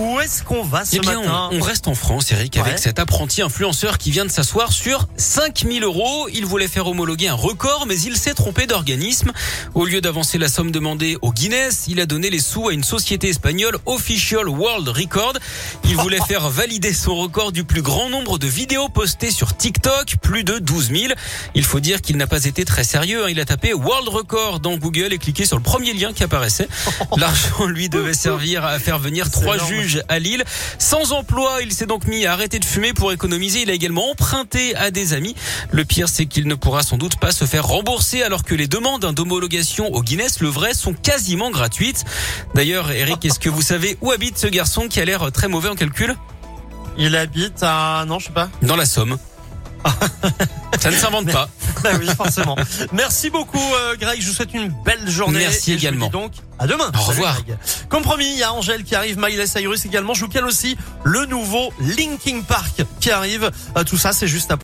Où est-ce qu'on va ce Eh bien, matin on, on reste en France, Eric, avec cet apprenti influenceur qui vient de s'asseoir sur 5000 euros. Il voulait faire homologuer un record, mais il s'est trompé d'organisme. Au lieu d'avancer la somme demandée au Guinness, il a donné les sous à une société espagnole, Official World Record. Il voulait faire valider son record du plus grand nombre de vidéos postées sur TikTok, plus de 12 000. Il faut dire qu'il n'a pas été très sérieux. hein. Il a tapé World Record dans Google et cliqué sur le premier lien qui apparaissait. L'argent, lui, devait servir à faire venir trois énorme. À Lille. Sans emploi, il s'est donc mis à arrêter de fumer pour économiser. Il a également emprunté à des amis. Le pire, c'est qu'il ne pourra sans doute pas se faire rembourser alors que les demandes d'homologation au Guinness, le vrai, sont quasiment gratuites. D'ailleurs, Eric, est-ce que vous savez où habite ce garçon qui a l'air très mauvais en calcul? Il habite à... Non, je sais pas. Dans la Somme. Ça ne s'invente pas. Ah oui, forcément. Merci beaucoup, euh, Greg. Je vous souhaite une belle journée. Merci Et je vous également. dis donc, à demain. Au Salut, revoir. Greg. Comme promis, il y a Angèle qui arrive, Miley Cyrus également. Je vous cale aussi le nouveau Linkin Park qui arrive. Euh, tout ça, c'est juste après.